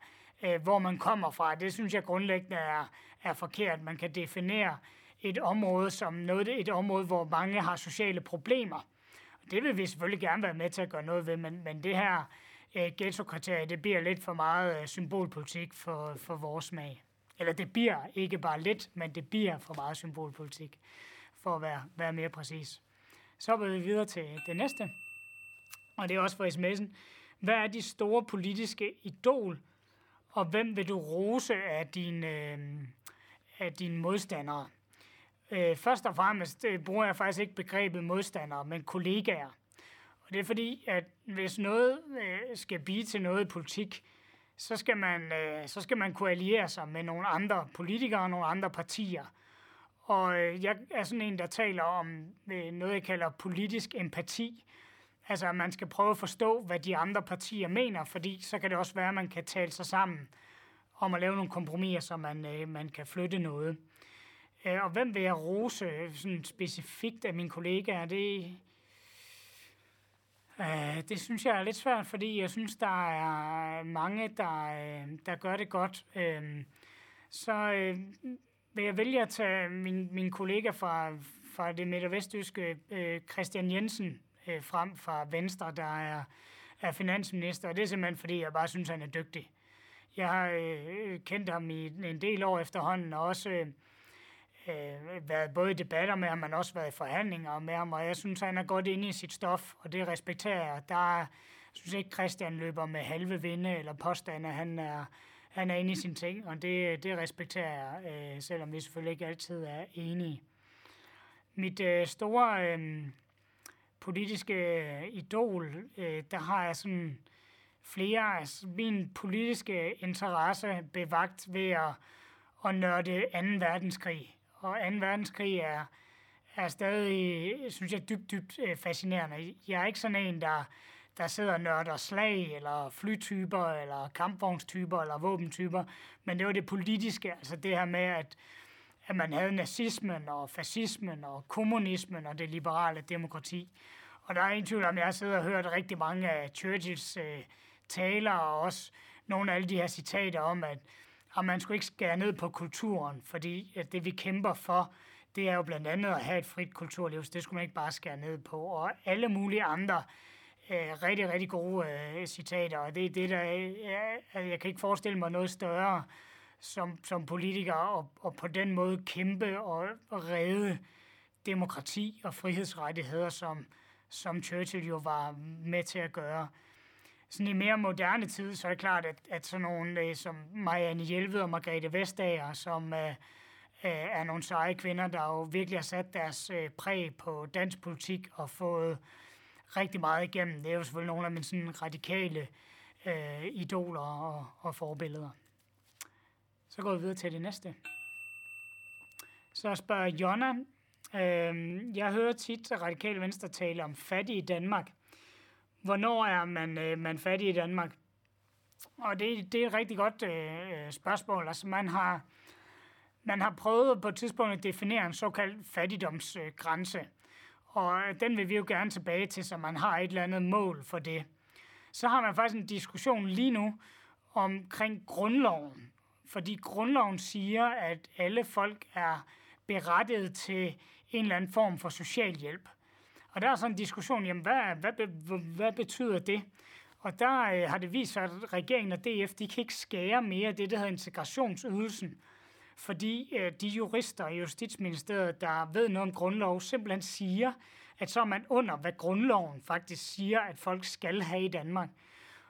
øh, hvor man kommer fra, det synes jeg grundlæggende er, er forkert. Man kan definere et område som noget, et område, hvor mange har sociale problemer. Og det vil vi selvfølgelig gerne være med til at gøre noget ved, men, men det her øh, ghetto-kriterier, det bliver lidt for meget øh, symbolpolitik for, for vores smag. Eller det bliver ikke bare lidt, men det bliver for meget symbolpolitik, for at være, være mere præcis. Så vil vi videre til det næste, og det er også for sms'en. Hvad er de store politiske idol, og hvem vil du rose af dine, øh, af dine modstandere? Øh, først og fremmest øh, bruger jeg faktisk ikke begrebet modstandere, men kollegaer. Og det er fordi, at hvis noget øh, skal blive til noget i politik, så skal, man, øh, så skal man kunne alliere sig med nogle andre politikere og nogle andre partier. Og øh, jeg er sådan en, der taler om øh, noget, jeg kalder politisk empati. Altså, at man skal prøve at forstå, hvad de andre partier mener, fordi så kan det også være, at man kan tale sig sammen om at lave nogle kompromiser, så man, øh, man kan flytte noget. Øh, og hvem vil jeg rose øh, sådan specifikt af mine kollegaer? Det, øh, det synes jeg er lidt svært, fordi jeg synes, der er mange, der, øh, der gør det godt. Øh, så øh, vil jeg vælge at tage min, min kollega fra, fra det midt- og vestjyske, øh, Christian Jensen, øh, frem fra Venstre, der er, er finansminister. Og det er simpelthen, fordi jeg bare synes, han er dygtig. Jeg har øh, kendt ham i en del år efterhånden, og også øh, øh, været både i debatter med ham, men også været i forhandlinger med ham, og jeg synes, han er godt inde i sit stof, og det respekterer jeg. Der jeg synes ikke, Christian løber med halve vinde eller påstande. Han er, han er inde i sin ting, og det, det respekterer jeg, øh, selvom vi selvfølgelig ikke altid er enige. Mit øh, store øh, politiske øh, idol, øh, der har jeg sådan flere af min politiske interesse bevagt ved at, at nørde 2. verdenskrig og 2. verdenskrig er, er stadig, synes jeg, dybt, dybt øh, fascinerende. Jeg er ikke sådan en, der, der sidder og nørder slag, eller flytyper, eller kampvognstyper, eller våbentyper, men det var det politiske, altså det her med, at, at man havde nazismen, og fascismen, og kommunismen, og det liberale demokrati. Og der er ingen tvivl om, jeg har siddet og hørt rigtig mange af Churchills øh, taler, og også nogle af alle de her citater om, at og man skulle ikke skære ned på kulturen, fordi at det vi kæmper for, det er jo blandt andet at have et frit kulturliv, så det skulle man ikke bare skære ned på. Og alle mulige andre øh, rigtig, rigtig gode øh, citater, og det er det, der øh, jeg kan ikke forestille mig noget større som, som politiker, og, og på den måde kæmpe og, og redde demokrati og frihedsrettigheder, som, som Churchill jo var med til at gøre sådan i mere moderne tid, så er det klart, at, at sådan nogle øh, som Marianne Hjelved og Margrethe Vestager, som øh, øh, er nogle seje kvinder, der jo virkelig har sat deres øh, præg på dansk politik og fået rigtig meget igennem. Det er jo selvfølgelig nogle af mine sådan radikale øh, idoler og, og forbilleder. Så går vi videre til det næste. Så spørger Jonna, øh, jeg hører tit Radikale Venstre tale om fattige i Danmark hvornår er man, øh, man fattig i Danmark? Og det, det er et rigtig godt øh, øh, spørgsmål. Altså man har, man har prøvet på et tidspunkt at definere en såkaldt fattigdomsgrænse. Og øh, den vil vi jo gerne tilbage til, så man har et eller andet mål for det. Så har man faktisk en diskussion lige nu omkring grundloven. Fordi grundloven siger, at alle folk er berettiget til en eller anden form for socialhjælp. Og der er sådan en diskussion, jamen hvad, hvad, hvad, hvad betyder det? Og der øh, har det vist sig, at regeringen og DF, de kan ikke skære mere det, der hedder integrationsydelsen. Fordi øh, de jurister i Justitsministeriet, der ved noget om grundlov, simpelthen siger, at så er man under, hvad grundloven faktisk siger, at folk skal have i Danmark.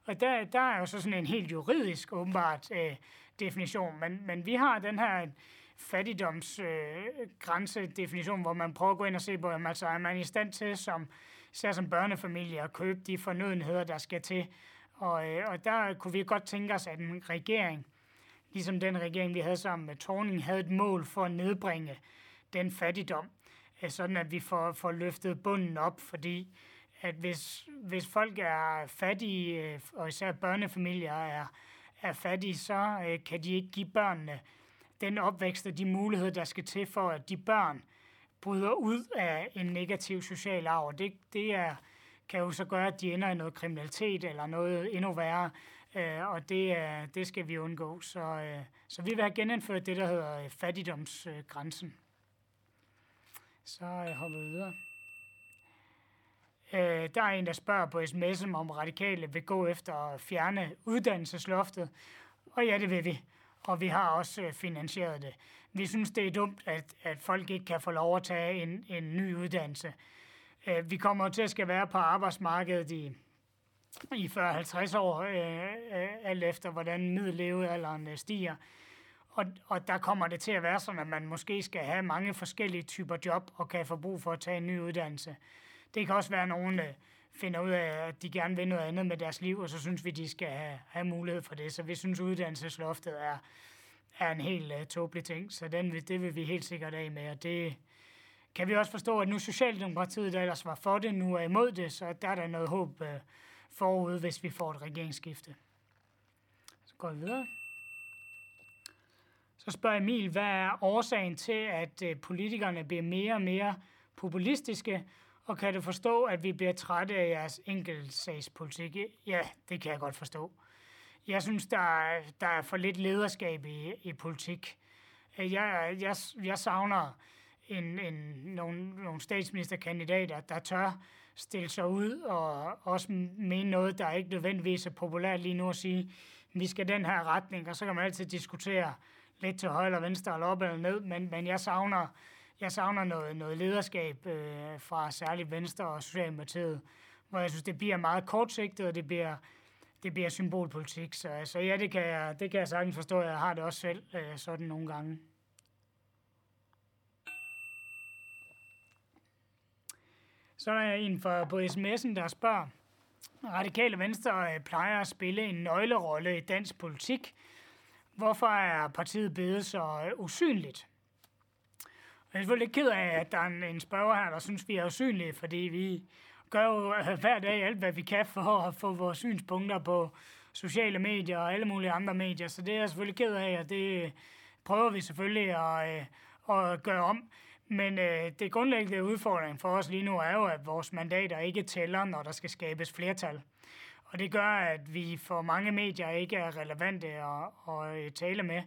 Og der, der er jo så sådan en helt juridisk åbenbart øh, definition, men, men vi har den her fattigdomsgrænsedefinition, øh, hvor man prøver at gå ind og se på, jamen, altså, er man i stand til som, især som børnefamilie at købe de fornødenheder, der skal til. Og, øh, og der kunne vi godt tænke os, at en regering, ligesom den regering, vi havde sammen med Torning, havde et mål for at nedbringe den fattigdom, øh, sådan at vi får, får løftet bunden op, fordi at hvis, hvis folk er fattige, øh, og især børnefamilier er, er fattige, så øh, kan de ikke give børnene den opvækst og de muligheder, der skal til for, at de børn bryder ud af en negativ social arv. Det, det er, kan jo så gøre, at de ender i noget kriminalitet eller noget endnu værre, øh, og det, øh, det skal vi undgå. Så, øh, så vi vil have genindført det, der hedder øh, fattigdomsgrænsen. Så øh, hopper vi videre. Øh, der er en, der spørger på sms'en, om radikale vil gå efter at fjerne uddannelsesloftet. Og ja, det vil vi. Og vi har også øh, finansieret det. Vi synes, det er dumt, at, at folk ikke kan få lov at tage en, en ny uddannelse. Øh, vi kommer til at skal være på arbejdsmarkedet i, i 40-50 år, øh, alt efter hvordan middellevealderen stiger. Og, og der kommer det til at være sådan, at man måske skal have mange forskellige typer job og kan få brug for at tage en ny uddannelse. Det kan også være, nogle nogen øh, finder ud af, at de gerne vil noget andet med deres liv, og så synes vi, de skal have, have mulighed for det. Så vi synes, uddannelsesloftet er, er en helt uh, tåbelig ting, så den, det vil vi helt sikkert af med, og det kan vi også forstå, at nu Socialdemokratiet, der ellers var for det, nu er imod det, så der er der noget håb øh, uh, forud, hvis vi får et regeringsskifte. Så går vi videre. Så spørger Emil, hvad er årsagen til, at uh, politikerne bliver mere og mere populistiske, og kan du forstå, at vi bliver trætte af jeres enkeltsagspolitik? Ja, det kan jeg godt forstå. Jeg synes, der er, der er for lidt lederskab i, i politik. Jeg, jeg, jeg savner en, en, nogle, nogle statsministerkandidater, der tør stille sig ud og også mene noget, der ikke nødvendigvis er populært lige nu at sige, vi skal den her retning, og så kan man altid diskutere lidt til højre eller venstre, eller op eller ned, men, men jeg savner jeg savner noget, noget lederskab øh, fra særligt Venstre og Socialdemokratiet, hvor jeg synes, det bliver meget kortsigtet, og det bliver, det bliver symbolpolitik. Så altså, ja, det kan, jeg, det kan jeg sagtens forstå. Jeg har det også selv øh, sådan nogle gange. Så er der en fra på sms'en, der spørger, Radikale Venstre øh, plejer at spille en nøglerolle i dansk politik. Hvorfor er partiet blevet så øh, usynligt? Jeg er selvfølgelig ked af, at der er en, en spørger her, der synes, vi er usynlige, fordi vi gør jo øh, hver dag alt, hvad vi kan for at få vores synspunkter på sociale medier og alle mulige andre medier. Så det er jeg selvfølgelig ked af, og det øh, prøver vi selvfølgelig at, øh, at gøre om. Men øh, det grundlæggende udfordring for os lige nu er jo, at vores mandater ikke tæller, når der skal skabes flertal. Og det gør, at vi for mange medier ikke er relevante at, at tale med.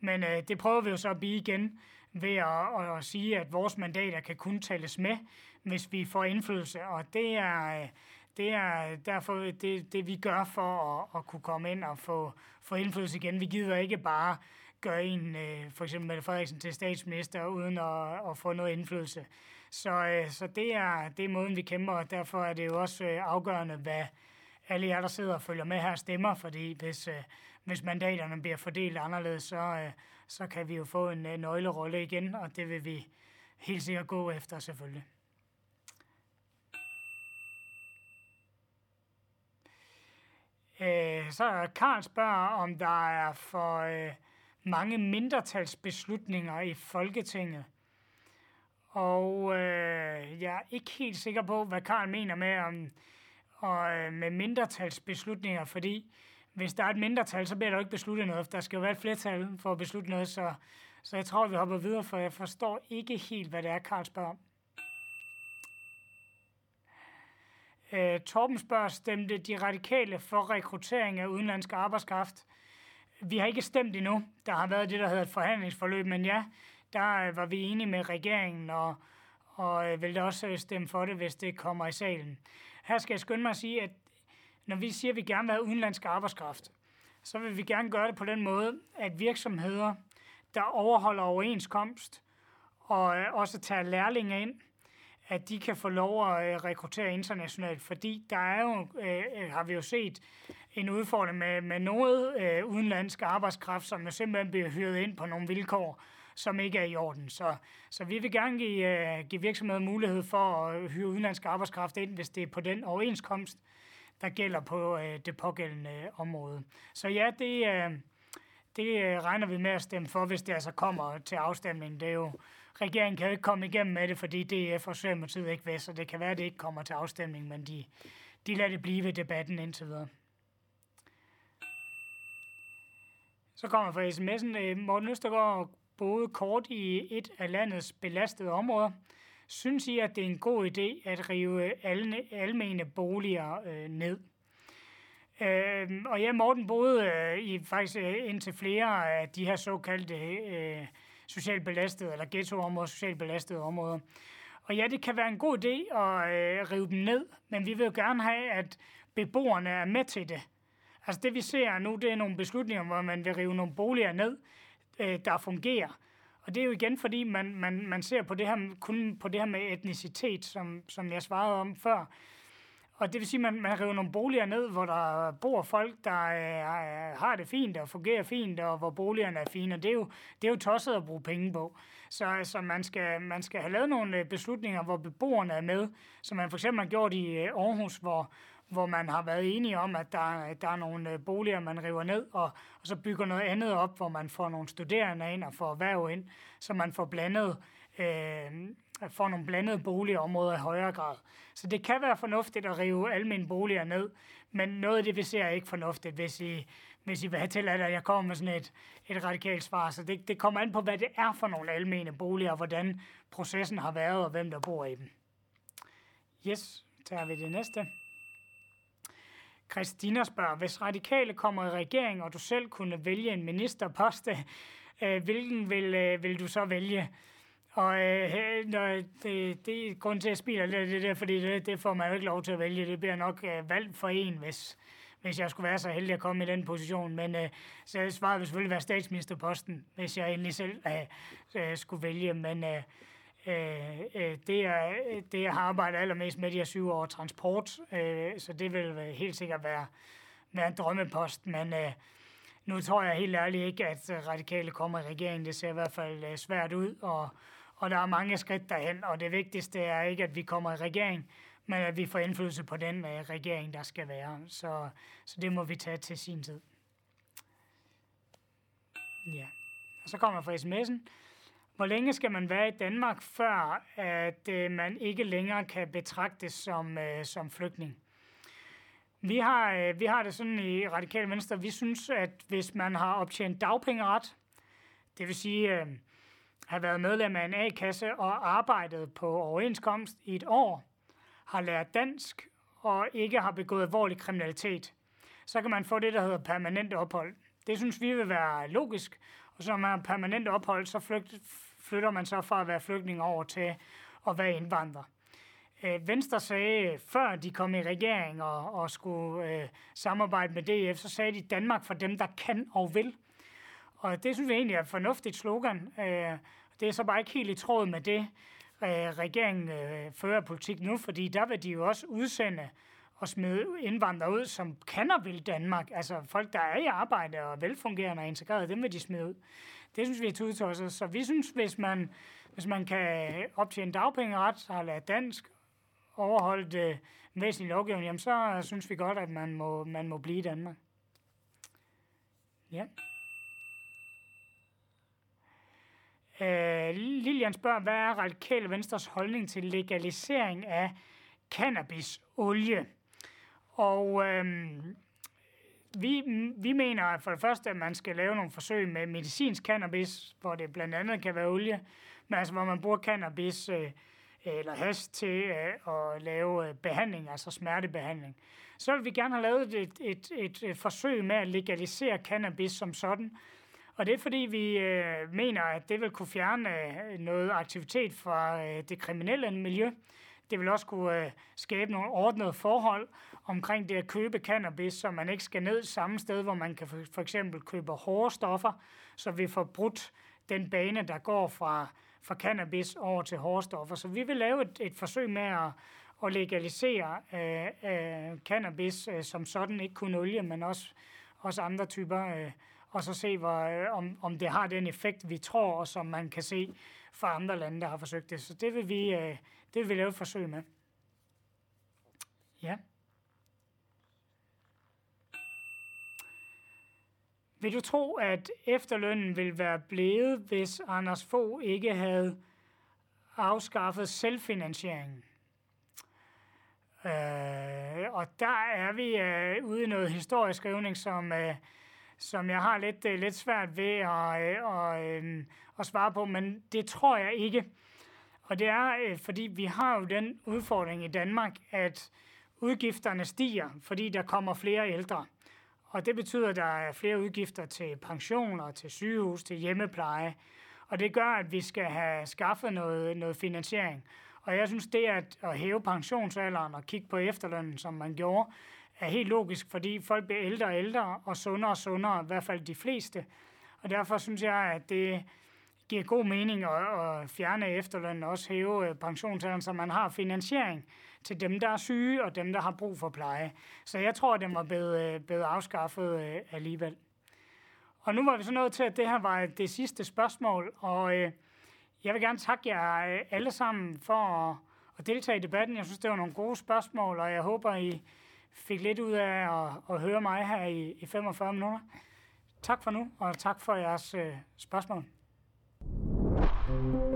Men øh, det prøver vi jo så at blive igen ved at, at sige, at vores mandater kan kun tales med, hvis vi får indflydelse. Og det er, det er derfor det, det, vi gør for at, at kunne komme ind og få, få indflydelse igen. Vi gider ikke bare gøre en, øh, for eksempel Mette Frederiksen til statsminister, uden at, at få noget indflydelse. Så, øh, så det, er, det er måden, vi kæmper, og derfor er det jo også øh, afgørende, hvad alle jer, der sidder og følger med her, stemmer, fordi hvis, hvis mandaterne bliver fordelt anderledes, så, så kan vi jo få en øh, nøglerolle igen, og det vil vi helt sikkert gå efter selvfølgelig. Øh, så Karl spørger, om der er for øh, mange mindretalsbeslutninger i Folketinget. Og øh, jeg er ikke helt sikker på, hvad Karl mener med, om, og, øh, med mindretalsbeslutninger, fordi hvis der er et mindretal, så bliver der jo ikke besluttet noget. Der skal jo være et flertal for at beslutte noget, så, så jeg tror, vi hopper videre, for jeg forstår ikke helt, hvad det er, Karl spørger om. Øh, Torben spørger, stemte de radikale for rekruttering af udenlandsk arbejdskraft? Vi har ikke stemt endnu. Der har været det, der hedder et forhandlingsforløb, men ja, der øh, var vi enige med regeringen, og, og øh, vil da også øh, stemme for det, hvis det kommer i salen. Her skal jeg skynde mig at sige, at når vi siger, at vi gerne vil have udenlandsk arbejdskraft, så vil vi gerne gøre det på den måde, at virksomheder, der overholder overenskomst og øh, også tager lærlinge ind, at de kan få lov at øh, rekruttere internationalt, fordi der er jo, øh, øh, har vi jo set, en udfordring med, med noget øh, udenlandsk arbejdskraft, som jo simpelthen bliver hyret ind på nogle vilkår, som ikke er i orden. Så, så vi vil gerne give, øh, give virksomheder mulighed for at hyre udenlandsk arbejdskraft ind, hvis det er på den overenskomst, der gælder på øh, det pågældende øh, område. Så ja, det, øh, det øh, regner vi med at stemme for, hvis det altså kommer til afstemningen. Det er jo, regeringen kan jo ikke komme igennem med det, fordi DF og Socialdemokratiet ikke vil, så det kan være, at det ikke kommer til afstemning, men de, de lader det blive ved debatten indtil videre. Så kommer fra sms'en, øh, Morten Østergaard boede kort i et af landets belastede områder. Synes I, at det er en god idé at rive alne, almene boliger øh, ned? Øh, og ja, Morten boede øh, i faktisk øh, indtil flere af de her såkaldte øh, socialt belastede, eller ghettoområder, socialt belastede områder. Og ja, det kan være en god idé at øh, rive dem ned, men vi vil jo gerne have, at beboerne er med til det. Altså det vi ser nu, det er nogle beslutninger, hvor man vil rive nogle boliger ned, øh, der fungerer. Og det er jo igen, fordi man, man, man ser på det her, kun på det her med etnicitet, som, som jeg svarede om før. Og det vil sige, at man, man river nogle boliger ned, hvor der bor folk, der øh, har det fint og fungerer fint, og hvor boligerne er fine. Og det er jo, det er jo tosset at bruge penge på. Så altså, man, skal, man skal have lavet nogle øh, beslutninger, hvor beboerne er med, som man for eksempel har gjort i øh, Aarhus, hvor, hvor man har været enige om, at der, der er nogle øh, boliger, man river ned, og, og så bygger noget andet op, hvor man får nogle studerende ind og får erhverv ind, så man får blandet øh, får nogle blandede boligområder i højere grad. Så det kan være fornuftigt at rive almindelige boliger ned, men noget af det, vi ser, er ikke fornuftigt, hvis I, hvis I vil have til, at jeg kommer med sådan et, et radikalt svar. Så det, det kommer an på, hvad det er for nogle almene boliger, og hvordan processen har været, og hvem der bor i dem. Yes, tager vi det næste. Christina spørger, hvis radikale kommer i regering, og du selv kunne vælge en ministerpost, øh, hvilken vil, øh, vil du så vælge? Og øh, når det, det er grund til, at jeg spiller lidt det der, fordi det, det får man jo ikke lov til at vælge. Det bliver nok øh, valgt for en, hvis, hvis jeg skulle være så heldig at komme i den position. Men øh, så svaret vil selvfølgelig være statsministerposten, hvis jeg endelig selv øh, øh skulle vælge. Men øh, øh, øh det, er, det, jeg har arbejdet allermest med de her syv år, transport, øh, så det vil helt sikkert være, være en drømmepost. Men øh, nu tror jeg helt ærligt ikke, at radikale kommer i regeringen. Det ser i hvert fald øh, svært ud, og og der er mange skridt derhen, og det vigtigste er ikke, at vi kommer i regering, men at vi får indflydelse på den uh, regering, der skal være. Så, så det må vi tage til sin tid. Ja. Og så kommer fra sms'en. Hvor længe skal man være i Danmark, før at øh, man ikke længere kan betragtes som, øh, som flygtning? Vi har, øh, vi har det sådan i Radikale Venstre, vi synes, at hvis man har optjent dagpengeret, det vil sige, uh, har været medlem af en A-kasse og arbejdet på overenskomst i et år, har lært dansk og ikke har begået alvorlig kriminalitet, så kan man få det, der hedder permanent ophold. Det synes vi vil være logisk, og så når man har permanent ophold, så flygt, flytter man så fra at være flygtning over til at være indvandrer. Øh, Venstre sagde, før de kom i regering og, og skulle øh, samarbejde med DF, så sagde de Danmark for dem, der kan og vil. Og det synes jeg egentlig er et fornuftigt slogan. Øh, det er så bare ikke helt i tråd med det, øh, regeringen øh, fører politik nu, fordi der vil de jo også udsende og smide indvandrere ud, som kan og vil Danmark. Altså folk, der er i arbejde og velfungerende og integreret, dem vil de smide ud. Det synes vi er tudetosset. Så vi synes, hvis man, hvis man kan optjene dagpengeret, har lært dansk, overholdt øh, væsentlig lovgivning, jamen så synes vi godt, at man må, man må blive i Danmark. Ja. Øh, Lilian spørger, hvad er radikale venstres holdning til legalisering af cannabisolie? Og øh, vi, vi mener for det første, at man skal lave nogle forsøg med medicinsk cannabis, hvor det blandt andet kan være olie, men altså hvor man bruger cannabis øh, øh eller has til øh, at lave øh, behandling, altså smertebehandling. Så vil vi gerne have lavet et, et, et, et forsøg med at legalisere cannabis som sådan, og det er fordi, vi øh, mener, at det vil kunne fjerne øh, noget aktivitet fra øh, det kriminelle miljø. Det vil også kunne øh, skabe nogle ordnede forhold omkring det at købe cannabis, så man ikke skal ned samme sted, hvor man kan for, eksempel købe hårde stoffer, så vi får brudt den bane, der går fra, fra cannabis over til hårde stoffer. Så vi vil lave et, et forsøg med at, at legalisere øh, øh, cannabis øh, som sådan, ikke kun olie, men også, også andre typer øh, og så se, hvor, øh, om, om det har den effekt, vi tror, og som man kan se fra andre lande, der har forsøgt det. Så det vil vi, øh, det vil vi lave et forsøg med. Ja. Vil du tro, at efterlønnen ville være blevet, hvis Anders Fogh ikke havde afskaffet selvfinansieringen? Øh, og der er vi øh, ude i noget historisk skrivning, som, øh, som jeg har lidt, øh, lidt svært ved at, øh, og, øh, at svare på, men det tror jeg ikke. Og det er, øh, fordi vi har jo den udfordring i Danmark, at udgifterne stiger, fordi der kommer flere ældre. Og det betyder, at der er flere udgifter til pensioner, til sygehus, til hjemmepleje. Og det gør, at vi skal have skaffet noget, noget finansiering. Og jeg synes, det at, at hæve pensionsalderen og kigge på efterlønnen, som man gjorde, er helt logisk, fordi folk bliver ældre og ældre og sundere og sundere, i hvert fald de fleste. Og derfor synes jeg, at det giver god mening at, at fjerne efterlønnen og også hæve øh, pensionsalderen, så man har finansiering til dem, der er syge og dem, der har brug for pleje. Så jeg tror, at den var blevet, øh, blevet afskaffet øh, alligevel. Og nu var vi så nået til, at det her var det sidste spørgsmål, og øh, jeg vil gerne takke jer øh, alle sammen for at, at deltage i debatten. Jeg synes, det var nogle gode spørgsmål, og jeg håber, I fik lidt ud af at, at høre mig her i, i 45 minutter. Tak for nu, og tak for jeres øh, spørgsmål. thank you